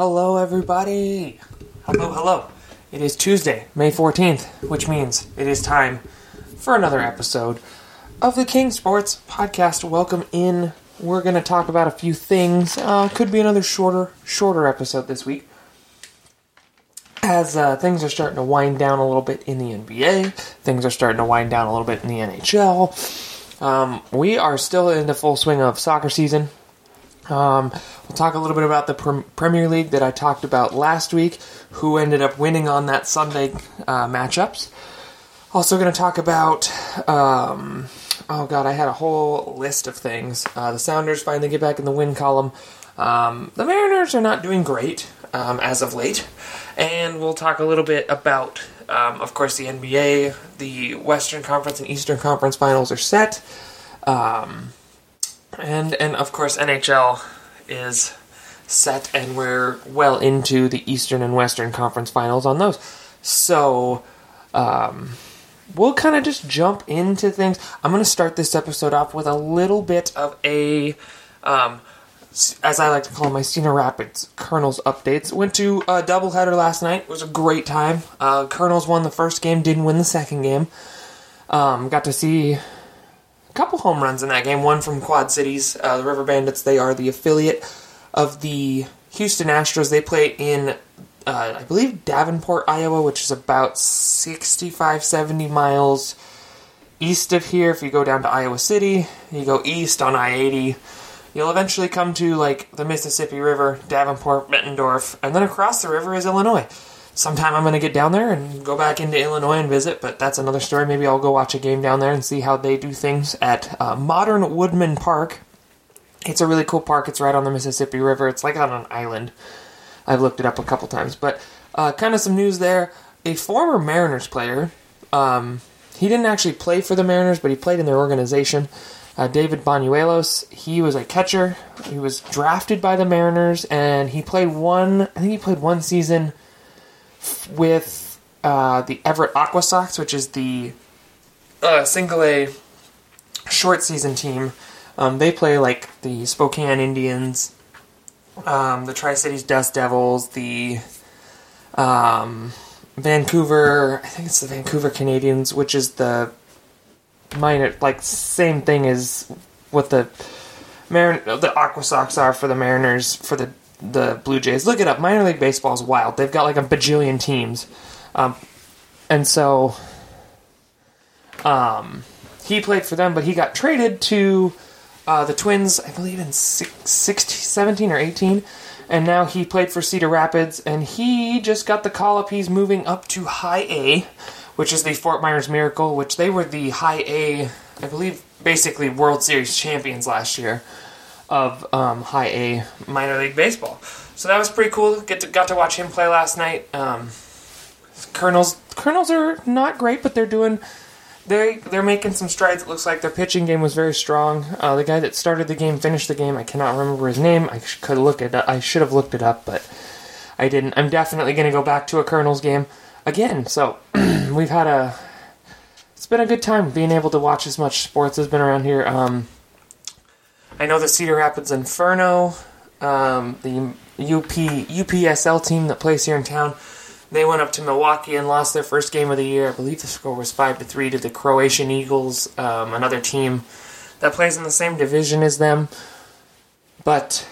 Hello, everybody. Hello, hello. It is Tuesday, May 14th, which means it is time for another episode of the King Sports Podcast. Welcome in. We're going to talk about a few things. Uh, could be another shorter, shorter episode this week. As uh, things are starting to wind down a little bit in the NBA, things are starting to wind down a little bit in the NHL. Um, we are still in the full swing of soccer season. Um, we'll talk a little bit about the Prem- Premier League that I talked about last week, who ended up winning on that Sunday uh, matchups. Also, going to talk about. Um, oh god, I had a whole list of things. Uh, the Sounders finally get back in the win column. Um, the Mariners are not doing great um, as of late, and we'll talk a little bit about, um, of course, the NBA. The Western Conference and Eastern Conference finals are set. Um, and and of course NHL is set, and we're well into the Eastern and Western Conference Finals on those. So, um, we'll kind of just jump into things. I'm going to start this episode off with a little bit of a, um, as I like to call my Cedar Rapids Kernels updates. Went to a doubleheader last night. It was a great time. Uh, Kernels won the first game, didn't win the second game. Um, got to see couple home runs in that game. One from Quad Cities, uh, the River Bandits. They are the affiliate of the Houston Astros. They play in, uh, I believe, Davenport, Iowa, which is about 65, 70 miles east of here. If you go down to Iowa City, you go east on I 80. You'll eventually come to like the Mississippi River, Davenport, Bettendorf, and then across the river is Illinois sometime I'm going to get down there and go back into Illinois and visit, but that's another story. Maybe I'll go watch a game down there and see how they do things at uh, Modern Woodmen Park. It's a really cool park. It's right on the Mississippi River. It's like on an island. I've looked it up a couple times, but uh, kind of some news there. A former Mariners player, um, he didn't actually play for the Mariners, but he played in their organization. Uh, David Banuelos, he was a catcher. He was drafted by the Mariners, and he played one. I think he played one season with uh, the Everett Aqua Sox, which is the uh, single A short season team. Um, they play like the Spokane Indians, um, the Tri Cities Dust Devils, the um, Vancouver. I think it's the Vancouver Canadians, which is the minor, like same thing as what the Marin- the Aqua Sox are for the Mariners for the the Blue Jays. Look it up. Minor League Baseball is wild. They've got like a bajillion teams, um, and so um, he played for them, but he got traded to uh, the Twins, I believe, in six, 16, 17 or 18. And now he played for Cedar Rapids, and he just got the call up. He's moving up to High A, which is the Fort Myers Miracle, which they were the High A, I believe, basically World Series champions last year of um, High A minor league baseball. So that was pretty cool. Get to, got to watch him play last night. Um, Kernels Kernels are not great, but they're doing they they're making some strides. It looks like their pitching game was very strong. Uh, the guy that started the game finished the game. I cannot remember his name. I could look it. Up. I should have looked it up, but I didn't. I'm definitely going to go back to a Kernels game again. So we've had a. It's been a good time being able to watch as much sports has been around here. Um, I know the Cedar Rapids Inferno, um, the UP UPSL team that plays here in town. They went up to Milwaukee and lost their first game of the year. I believe the score was five to three to the Croatian Eagles, um, another team that plays in the same division as them. But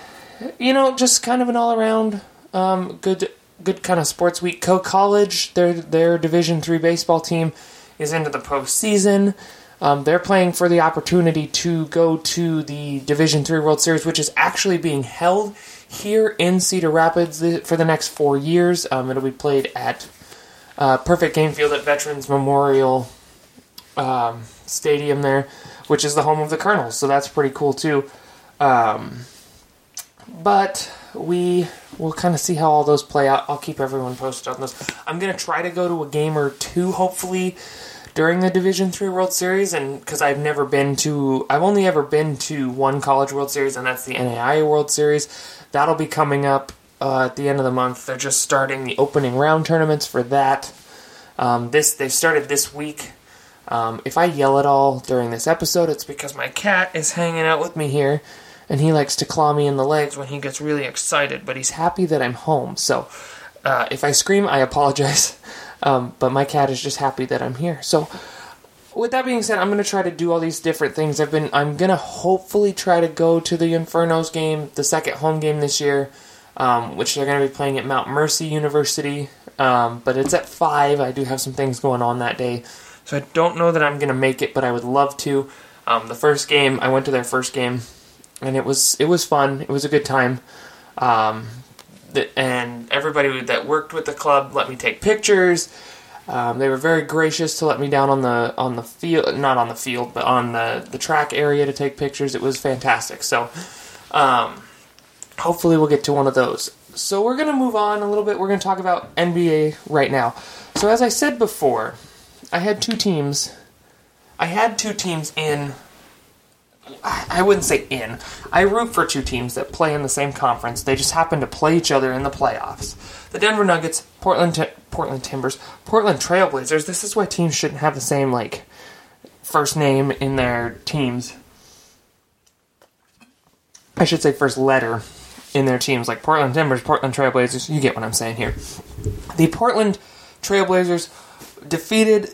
you know, just kind of an all around um, good good kind of sports week. Coe College, their their Division three baseball team is into the postseason. Um, they're playing for the opportunity to go to the Division Three World Series, which is actually being held here in Cedar Rapids for the next four years. Um, it'll be played at uh, Perfect Game Field at Veterans Memorial um, Stadium there, which is the home of the Kernels. So that's pretty cool too. Um, but we will kind of see how all those play out. I'll keep everyone posted on those. I'm gonna try to go to a game or two, hopefully during the Division Three World Series, and because I've never been to, I've only ever been to one College World Series, and that's the NAIA World Series. That'll be coming up uh, at the end of the month. They're just starting the opening round tournaments for that. Um, this they've started this week. Um, if I yell at all during this episode, it's because my cat is hanging out with me here, and he likes to claw me in the legs when he gets really excited. But he's happy that I'm home. So uh, if I scream, I apologize. Um, but my cat is just happy that I'm here. So with that being said, I'm gonna try to do all these different things. I've been I'm gonna hopefully try to go to the Infernos game, the second home game this year, um, which they're gonna be playing at Mount Mercy University. Um, but it's at five. I do have some things going on that day, so I don't know that I'm gonna make it, but I would love to. Um, the first game, I went to their first game, and it was it was fun. It was a good time. And everybody that worked with the club let me take pictures. Um, they were very gracious to let me down on the on the field, not on the field, but on the the track area to take pictures. It was fantastic. So, um, hopefully, we'll get to one of those. So we're gonna move on a little bit. We're gonna talk about NBA right now. So as I said before, I had two teams. I had two teams in I wouldn't say in. I root for two teams that play in the same conference. They just happen to play each other in the playoffs. The Denver Nuggets, Portland, T- Portland Timbers, Portland Trailblazers. This is why teams shouldn't have the same like first name in their teams. I should say first letter in their teams, like Portland Timbers, Portland Trailblazers. You get what I'm saying here. The Portland Trailblazers defeated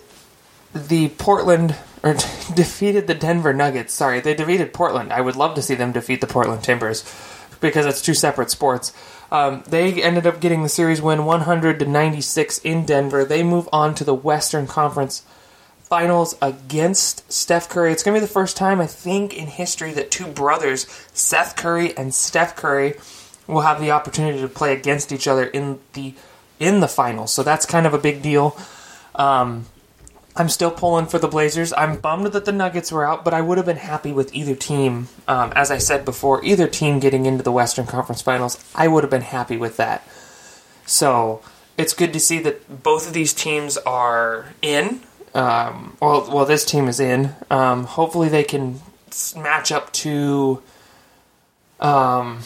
the Portland or defeated the Denver Nuggets. Sorry, they defeated Portland. I would love to see them defeat the Portland Timbers because it's two separate sports. Um, they ended up getting the series win 100 to 96 in Denver. They move on to the Western Conference Finals against Steph Curry. It's going to be the first time I think in history that two brothers, Seth Curry and Steph Curry, will have the opportunity to play against each other in the in the finals. So that's kind of a big deal. Um, I'm still pulling for the Blazers. I'm bummed that the Nuggets were out, but I would have been happy with either team. Um, as I said before, either team getting into the Western Conference Finals, I would have been happy with that. So it's good to see that both of these teams are in. Um, well, well, this team is in. Um, hopefully, they can match up to um,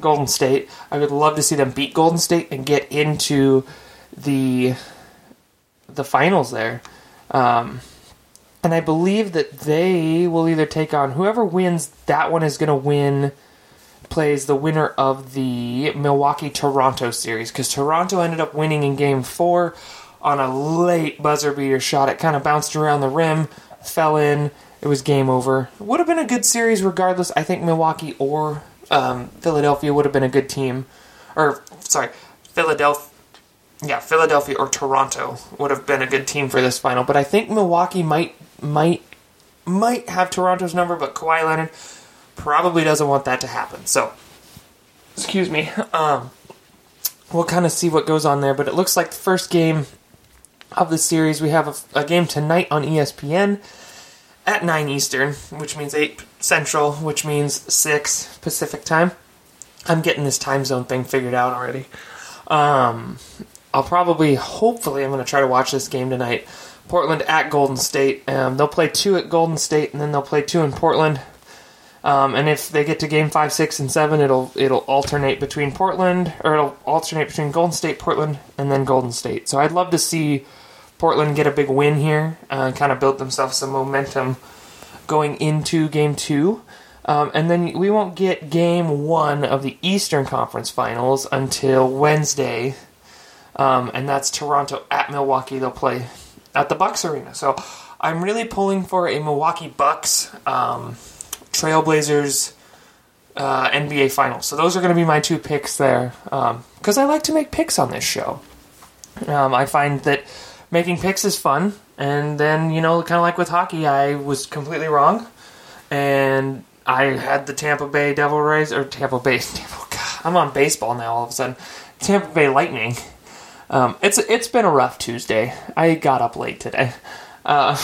Golden State. I would love to see them beat Golden State and get into the the finals there. Um, and I believe that they will either take on whoever wins. That one is going to win. Plays the winner of the Milwaukee Toronto series because Toronto ended up winning in Game Four on a late buzzer beater shot. It kind of bounced around the rim, fell in. It was game over. Would have been a good series regardless. I think Milwaukee or um, Philadelphia would have been a good team. Or sorry, Philadelphia yeah, Philadelphia or Toronto would have been a good team for this final. But I think Milwaukee might might might have Toronto's number, but Kawhi Leonard probably doesn't want that to happen. So, excuse me. Um, we'll kind of see what goes on there. But it looks like the first game of the series, we have a, a game tonight on ESPN at 9 Eastern, which means 8 Central, which means 6 Pacific time. I'm getting this time zone thing figured out already. Um, I'll probably, hopefully, I'm going to try to watch this game tonight. Portland at Golden State. Um, they'll play two at Golden State, and then they'll play two in Portland. Um, and if they get to game five, six, and seven, it'll it'll alternate between Portland, or it'll alternate between Golden State, Portland, and then Golden State. So I'd love to see Portland get a big win here, uh, and kind of build themselves some momentum going into game two. Um, and then we won't get game one of the Eastern Conference Finals until Wednesday, um, and that's Toronto at Milwaukee. They'll play at the Bucks Arena. So I'm really pulling for a Milwaukee Bucks um, Trailblazers uh, NBA Finals. So those are going to be my two picks there because um, I like to make picks on this show. Um, I find that making picks is fun, and then you know, kind of like with hockey, I was completely wrong, and I had the Tampa Bay Devil Rays or Tampa Bay. God, I'm on baseball now. All of a sudden, Tampa Bay Lightning um, it's it's been a rough Tuesday. I got up late today, uh,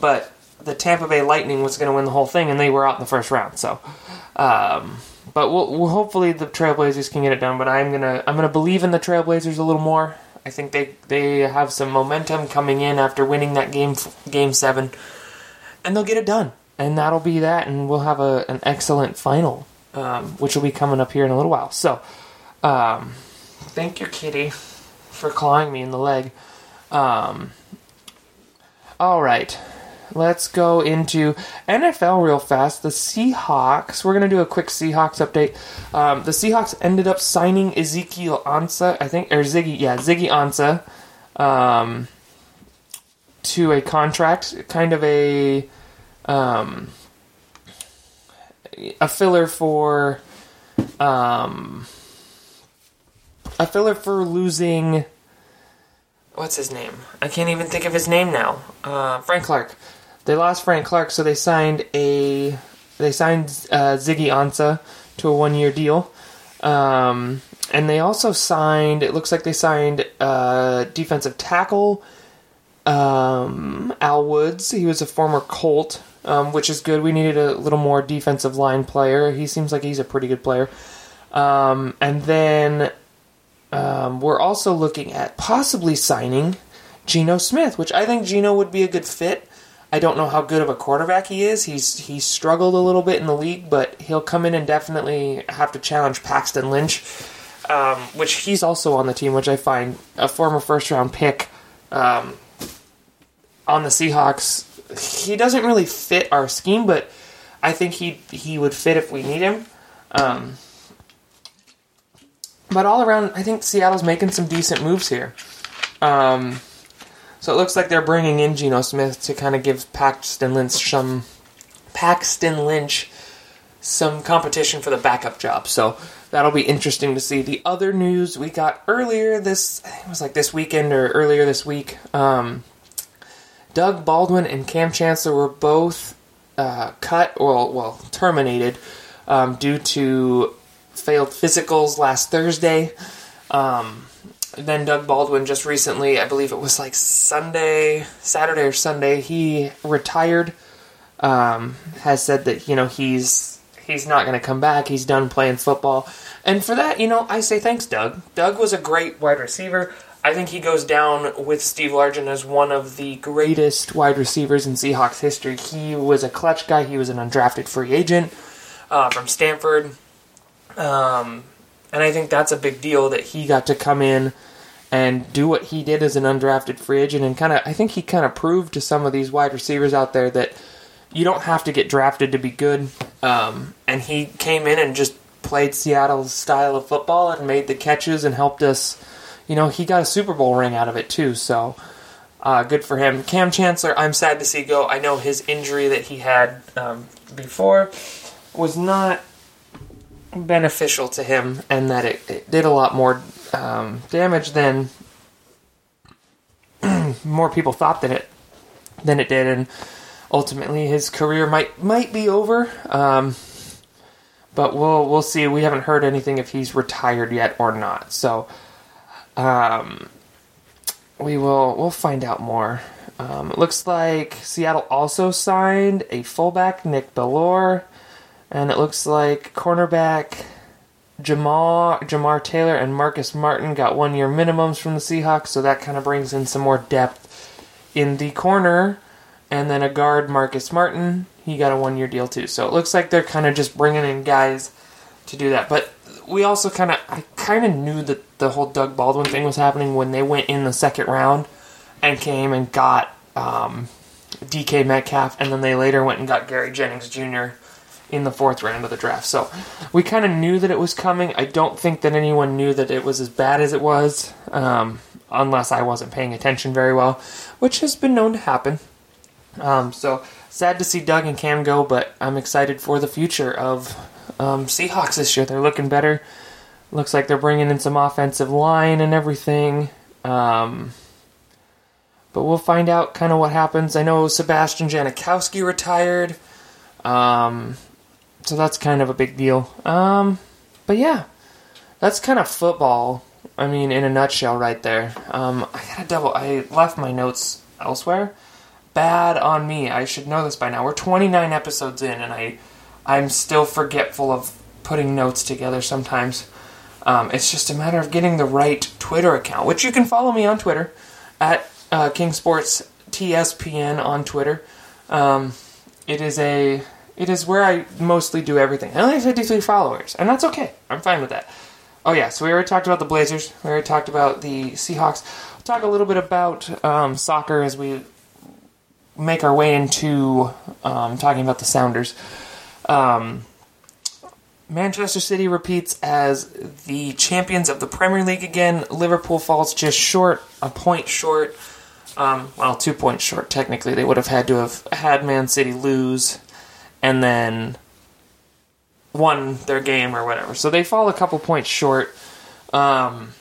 but the Tampa Bay Lightning was going to win the whole thing, and they were out in the first round. So, um, but we'll, we'll, hopefully the Trailblazers can get it done. But I'm gonna I'm gonna believe in the Trailblazers a little more. I think they they have some momentum coming in after winning that game game seven, and they'll get it done. And that'll be that, and we'll have a an excellent final, um, which will be coming up here in a little while. So, um, thank you, Kitty for clawing me in the leg. Um, all right. let's go into NFL real fast. The Seahawks. We're gonna do a quick Seahawks update. Um, the Seahawks ended up signing Ezekiel Ansah, I think, or Ziggy, yeah, Ziggy Ansah. um, to a contract, kind of a um, a filler for um, a filler for losing what's his name? I can't even think of his name now. Uh, Frank Clark. They lost Frank Clark, so they signed a they signed uh, Ziggy Ansah to a one year deal. Um, and they also signed. It looks like they signed uh, defensive tackle um, Al Woods. He was a former Colt, um, which is good. We needed a little more defensive line player. He seems like he's a pretty good player. Um, and then um, we're also looking at possibly signing Geno Smith, which I think Geno would be a good fit. I don't know how good of a quarterback he is. He's he's struggled a little bit in the league, but he'll come in and definitely have to challenge Paxton Lynch, um, which he's also on the team, which I find a former first round pick um, on the Seahawks. He doesn't really fit our scheme, but I think he he would fit if we need him. Um, but all around, I think Seattle's making some decent moves here. Um, so it looks like they're bringing in Geno Smith to kind of give Paxton Lynch some Paxton Lynch some competition for the backup job. So that'll be interesting to see. The other news we got earlier this, I think it was like this weekend or earlier this week. Um, Doug Baldwin and Kam Chancellor were both uh, cut or well terminated um, due to failed physicals last Thursday. Um, then Doug Baldwin just recently, I believe it was like Sunday, Saturday or Sunday, he retired. Um, has said that you know he's he's not going to come back. He's done playing football, and for that, you know, I say thanks, Doug. Doug was a great wide receiver. I think he goes down with Steve Largent as one of the greatest wide receivers in Seahawks history. He was a clutch guy. He was an undrafted free agent uh, from Stanford. Um, and I think that's a big deal that he got to come in and do what he did as an undrafted free agent and kind of I think he kind of proved to some of these wide receivers out there that you don't have to get drafted to be good. Um, and he came in and just played Seattle's style of football and made the catches and helped us. You know, he got a Super Bowl ring out of it too, so uh, good for him. Kam Chancellor, I'm sad to see go. I know his injury that he had um, before was not beneficial to him and that it, it did a lot more um, damage than more people thought that it than it did. And ultimately his career might might be over. Um, but we'll we'll see. We haven't heard anything if he's retired yet or not. So um, we will we'll find out more. Um, it looks like Seattle also signed a fullback Nick Bellore and it looks like cornerback Jamar Jamar Taylor and Marcus Martin got one year minimums from the Seahawks, so that kind of brings in some more depth in the corner. And then a guard, Marcus Martin, he got a one year deal too. So it looks like they're kind of just bringing in guys to do that. But we also kind of, I kind of knew that the whole Doug Baldwin thing was happening when they went in the second round and came and got um, DK Metcalf, and then they later went and got Gary Jennings Jr in the fourth round of the draft. So we kind of knew that it was coming. I don't think that anyone knew that it was as bad as it was, um, unless I wasn't paying attention very well, which has been known to happen. Um, so sad to see Doug and Kam go, but I'm excited for the future of um, Seahawks this year. They're looking better. Looks like they're bringing in some offensive line and everything. Um, but we'll find out kind of what happens. I know Sebastian Janikowski retired. Um, so that's kind of a big deal. Um, but yeah, that's kind of football. I mean, in a nutshell, right there. Um, I gotta double. I left my notes elsewhere. Bad on me. I should know this by now. We're 29 episodes in, and I, I'm still forgetful of putting notes together sometimes. Um, it's just a matter of getting the right Twitter account, which you can follow me on Twitter at uh, King TSPN on Twitter. Um, it is a it is where I mostly do everything. I only have 53 followers, and that's okay. I'm fine with that. Oh yeah, so we already talked about the Blazers. We already talked about the Seahawks. We'll talk a little bit about um, soccer as we make our way into um, talking about the Sounders. Um, Manchester City repeats as the champions of the Premier League again. Liverpool falls just short, a point short. Um, well, two points short, technically. They would have had to have had Man City lose and then won their game or whatever. So they fall a couple points short. Um,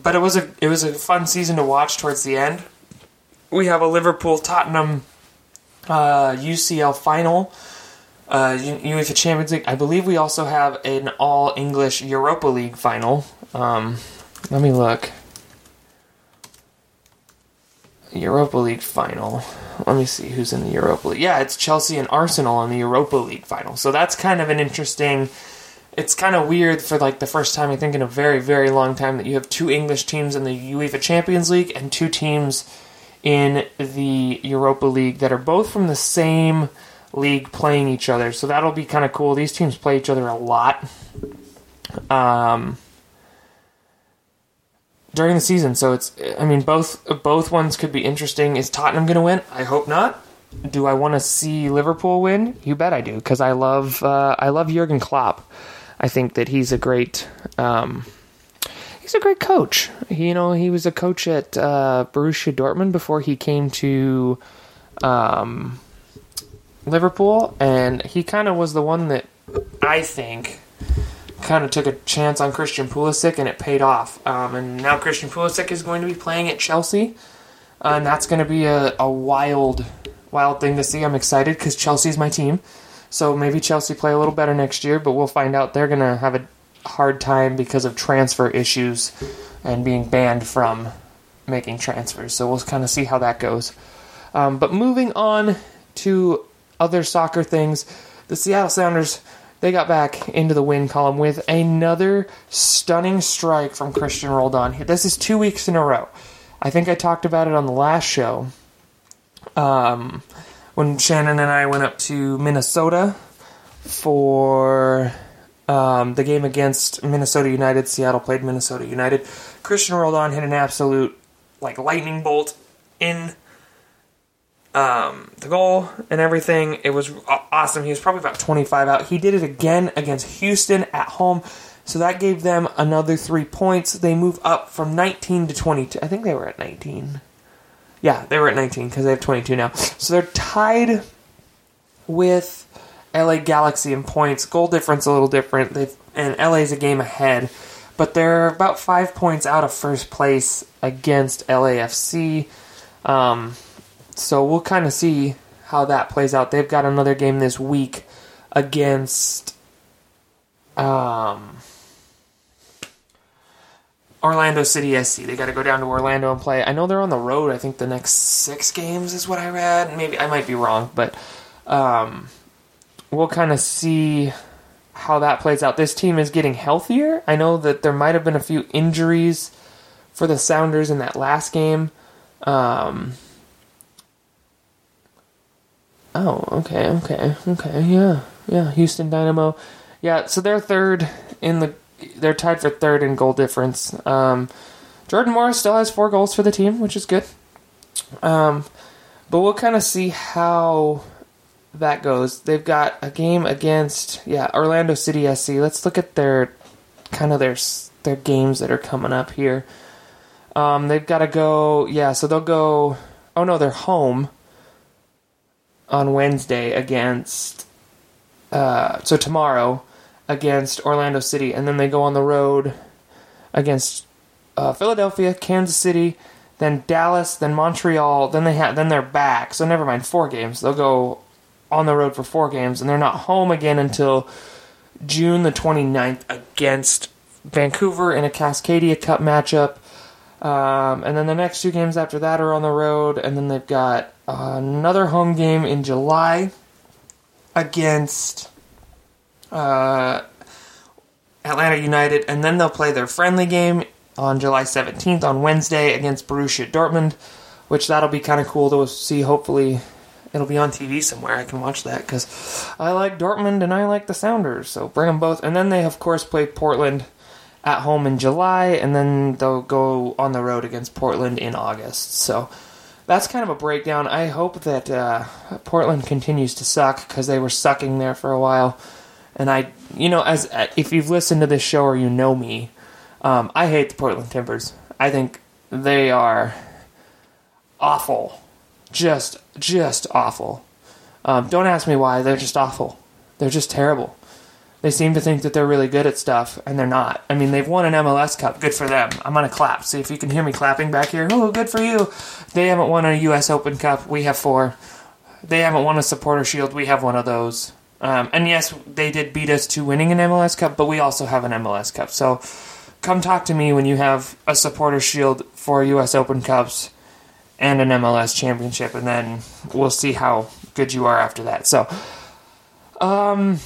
but it was a it was a fun season to watch towards the end. We have a Liverpool Tottenham uh, UCL final, uh, UEFA Champions League. I believe we also have an All English Europa League final. Um, let me look. Europa League final. Let me see who's in the Europa League. Yeah, it's Chelsea and Arsenal in the Europa League final. So that's kind of an interesting. It's kind of weird for like the first time I think in a very very long time that you have two English teams in the UEFA Champions League and two teams in the Europa League that are both from the same league playing each other. So that'll be kind of cool. These teams play each other a lot. Um, during the season. So it's, I mean, both both ones could be interesting. Is Tottenham going to win? I hope not. Do I want to see Liverpool win? You bet I do, because I love uh, I love Jurgen Klopp. I think that he's a great um, he's a great coach. He, you know, he was a coach at uh, Borussia Dortmund before he came to um, Liverpool, and he kind of was the one that I think kind of took a chance on Christian Pulisic, and it paid off. Um, and now Christian Pulisic is going to be playing at Chelsea, uh, and that's going to be a, a wild, wild thing to see. I'm excited because Chelsea's my team. So maybe Chelsea play a little better next year, but we'll find out. They're going to have a hard time because of transfer issues and being banned from making transfers. So we'll kind of see how that goes. Um, but moving on to other soccer things, the Seattle Sounders they got back into the win column with another stunning strike from Cristian Roldan. This is two weeks in a row. I think I talked about it on the last show. Um, when Shannon and I went up to Minnesota for um, the game against Minnesota United. Seattle played Minnesota United. Cristian Roldan hit an absolute like lightning bolt in um, the goal and everything. It was awesome. He was probably about 25 out. He did it again against Houston at home. So that gave them another three points. They move up from 19 to 22. I think they were at 19. Yeah, they were at 19 because they have 22 now. So they're tied with LA Galaxy in points. Goal difference a little different. They've and LA's a game ahead, but they're about five points out of first place against LAFC. Um, so we'll kind of see how that plays out. They've got another game this week against um, Orlando City SC. They got to go down to Orlando and play. I know they're on the road. I think the next six games is what I read. Maybe I might be wrong, but um, we'll kind of see how that plays out. This team is getting healthier. I know that there might have been a few injuries for the Sounders in that last game. Um, Oh, okay, okay, okay, yeah, yeah. Houston Dynamo, yeah. So they're third in the. They're tied for third in goal difference. Um, Jordan Morris still has four goals for the team, which is good. Um, but we'll kind of see how that goes. They've got a game against yeah Orlando City SC. Let's look at their kind of their their games that are coming up here. Um, they've got to go yeah, so they'll go. Oh no, they're home on Wednesday against, uh, so tomorrow against Orlando City, and then they go on the road against uh, Philadelphia, Kansas City, then Dallas, then Montreal, then they have then they're back. So never mind, four games. They'll go on the road for four games, and they're not home again until June the 29th against Vancouver in a Cascadia Cup matchup. Um, and then the next two games after that are on the road, and then they've got another home game in July against uh, Atlanta United, and then they'll play their friendly game on July 17th on Wednesday against Borussia Dortmund, which that'll be kind of cool to see. Hopefully, it'll be on TV somewhere. I can watch that because I like Dortmund and I like the Sounders, so bring them both. And then they, of course, play Portland at home in July, and then they'll go on the road against Portland in August. So that's kind of a breakdown. I hope that uh, Portland continues to suck because they were sucking there for a while. And I, you know, as if you've listened to this show or you know me, um, I hate the Portland Timbers. I think they are awful, just just awful. Um, don't ask me why. They're just awful. They're just terrible. They seem to think that they're really good at stuff, and they're not. I mean, they've won an MLS Cup. Good for them. I'm gonna clap. See if you can hear me clapping back here. Oh, good for you. They haven't won a U.S. Open Cup. We have four. They haven't won a Supporter Shield. We have one of those. Um, and yes, they did beat us to winning an MLS Cup, but we also have an MLS Cup. So come talk to me when you have a Supporter Shield, for U.S. Open Cups, and an MLS Championship, and then we'll see how good you are after that. So, um,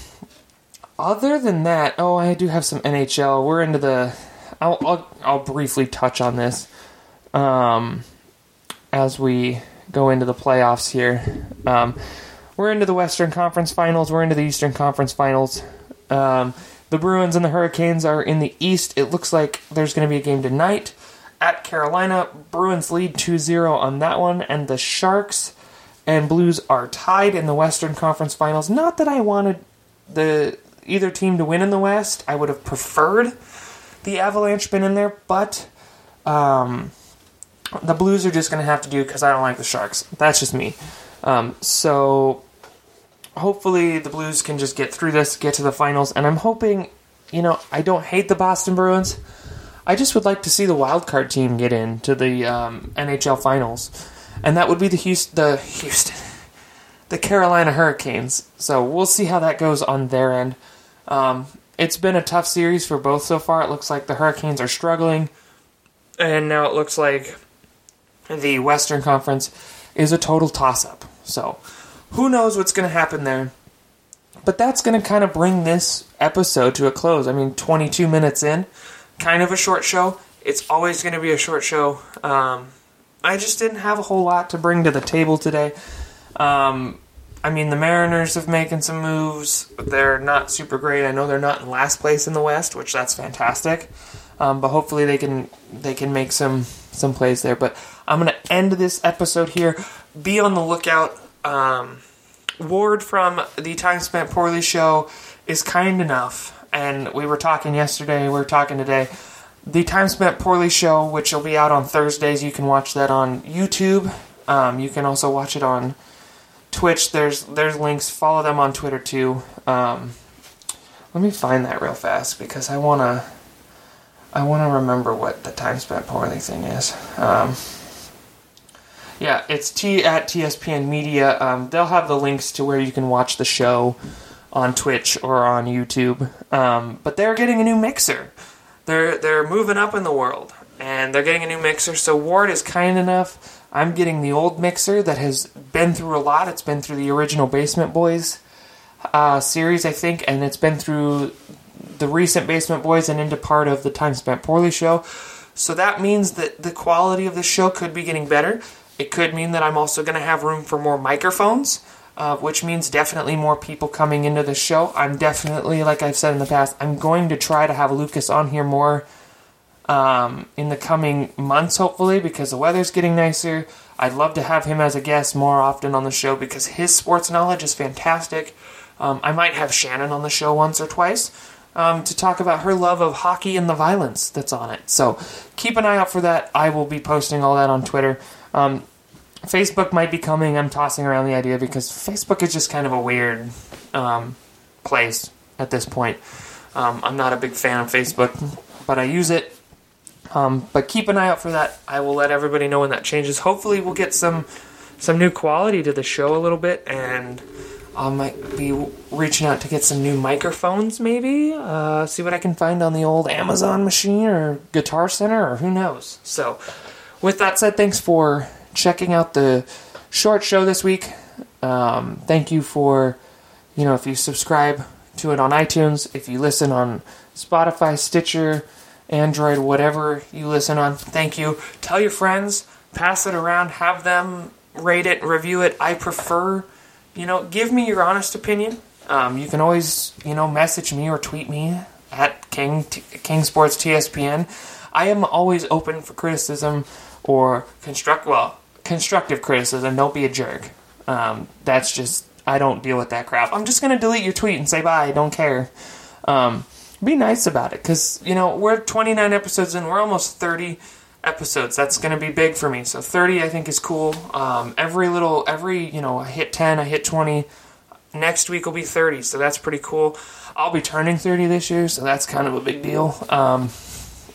other than that, oh, I do have some NHL. We're into the. I'll I'll, I'll briefly touch on this, um, as we go into the playoffs here. Um, we're into the Western Conference Finals. We're into the Eastern Conference Finals. Um, the Bruins and the Hurricanes are in the East. It looks like there's going to be a game tonight at Carolina. Bruins lead 2-0 on that one, and the Sharks and Blues are tied in the Western Conference Finals. Not that I wanted the either team to win in the West. I would have preferred the Avalanche been in there, but um, the Blues are just going to have to do because I don't like the Sharks. That's just me. Um, so hopefully the Blues can just get through this, get to the finals, and I'm hoping, you know, I don't hate the Boston Bruins. I just would like to see the wild card team get in to the um, NHL finals, and that would be the Houston, the Houston, the Carolina Hurricanes. So we'll see how that goes on their end. Um, it's been a tough series for both so far. It looks like the Hurricanes are struggling, and now it looks like the Western Conference is a total toss up. So who knows what's going to happen there? But that's going to kind of bring this episode to a close. I mean, 22 minutes in, kind of a short show. It's always going to be a short show. Um, I just didn't have a whole lot to bring to the table today. Um, I mean, the Mariners have making some moves. They're not super great. I know they're not in last place in the West, which that's fantastic. Um, but hopefully they can they can make some some plays there. But I'm gonna end this episode here. Be on the lookout um, Ward from the Time Spent Poorly show is kind enough, and we were talking yesterday, we were talking today. The Time Spent Poorly show, which will be out on Thursdays, you can watch that on YouTube. Um, you can also watch it on Twitch. There's there's links. Follow them on Twitter too. Um, let me find that real fast because I wanna I wanna remember what the Time Spent Poorly thing is. Um, yeah, it's T at TSPN Media. Um, they'll have the links to where you can watch the show on Twitch or on YouTube. Um, but they're getting a new mixer. They're they're moving up in the world, and they're getting a new mixer. So Ward is kind enough. I'm getting the old mixer that has been through a lot. It's been through the original Basement Boys uh, series, I think, and it's been through the recent Basement Boys and into part of the Time Spent Poorly show. So that means that the quality of the show could be getting better. It could mean that I'm also going to have room for more microphones, uh, which means definitely more people coming into the show. I'm definitely, like I've said in the past, I'm going to try to have Lucas on here more um, in the coming months, hopefully, because the weather's getting nicer. I'd love to have him as a guest more often on the show because his sports knowledge is fantastic. Um, I might have Shannon on the show once or twice. Um, to talk about her love of hockey and the violence that's on it. So keep an eye out for that. I will be posting all that on Twitter. Um, Facebook might be coming. I'm tossing around the idea because Facebook is just kind of a weird um, place at this point. Um, I'm not a big fan of Facebook, but I use it. Um, but keep an eye out for that. I will let everybody know when that changes. Hopefully, we'll get some some new quality to the show a little bit, and I might be reaching out to get some new microphones, maybe. Uh, see what I can find on the old Amazon machine or Guitar Center, or who knows. So with that said, thanks for checking out the short show this week. Um, thank you for, you know, if you subscribe to it on iTunes, if you listen on Spotify, Stitcher, Android, whatever you listen on, thank you. Tell your friends, pass it around, have them rate it, review it. I prefer, you know, give me your honest opinion. Um, you can always, you know, message me or tweet me at King King Sports TSPN. I am always open for criticism or construct well constructive criticism. Don't be a jerk. Um, that's just I don't deal with that crap. I'm just gonna delete your tweet and say bye. I don't care. Um, be nice about it because you know we're 29 episodes in. We're almost 30 episodes. That's gonna be big for me. So 30 I think is cool. Um, every little every you know I hit 10, I hit 20. Next week will be 30, so that's pretty cool. I'll be turning 30 this year, so that's kind of a big deal. Um,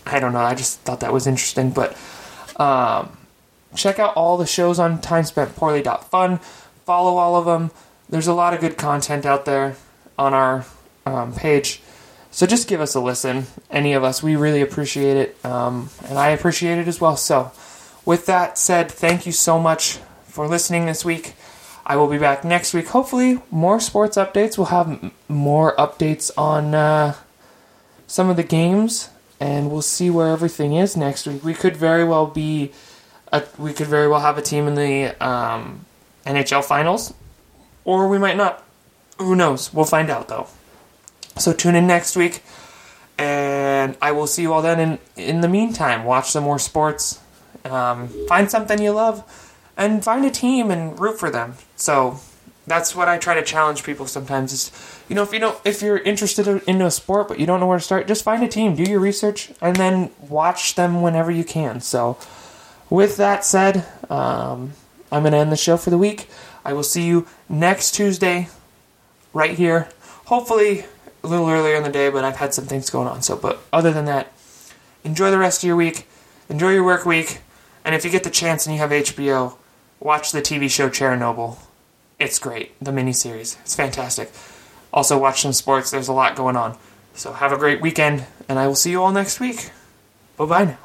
I don't know. I just thought that was interesting, but um, check out all the shows on timespentpoorly.fun. Follow all of them. There's a lot of good content out there on our um, page. So just give us a listen. Any of us, we really appreciate it, um, and I appreciate it as well. So, with that said, thank you so much for listening this week. I will be back next week. Hopefully, more sports updates. We'll have m- more updates on uh, some of the games, and we'll see where everything is next week. We could very well be, a, we could very well have a team in the um, NHL finals, or we might not. Who knows? We'll find out though. So tune in next week, and I will see you all then. In in the meantime, watch some more sports. Um, find something you love and find a team and root for them. So that's what I try to challenge people sometimes is you know if you don't if you're interested in a sport but you don't know where to start just find a team do your research and then watch them whenever you can so with that said um, i'm to end the show for the week i will see you next tuesday right here hopefully a little earlier in the day but i've had some things going on so but other than that enjoy the rest of your week enjoy your work week and if you get the chance and you have hbo watch the tv show chernobyl it's great. The miniseries. It's fantastic. Also, watch some sports. There's a lot going on. So, have a great weekend, and I will see you all next week. Bye bye now.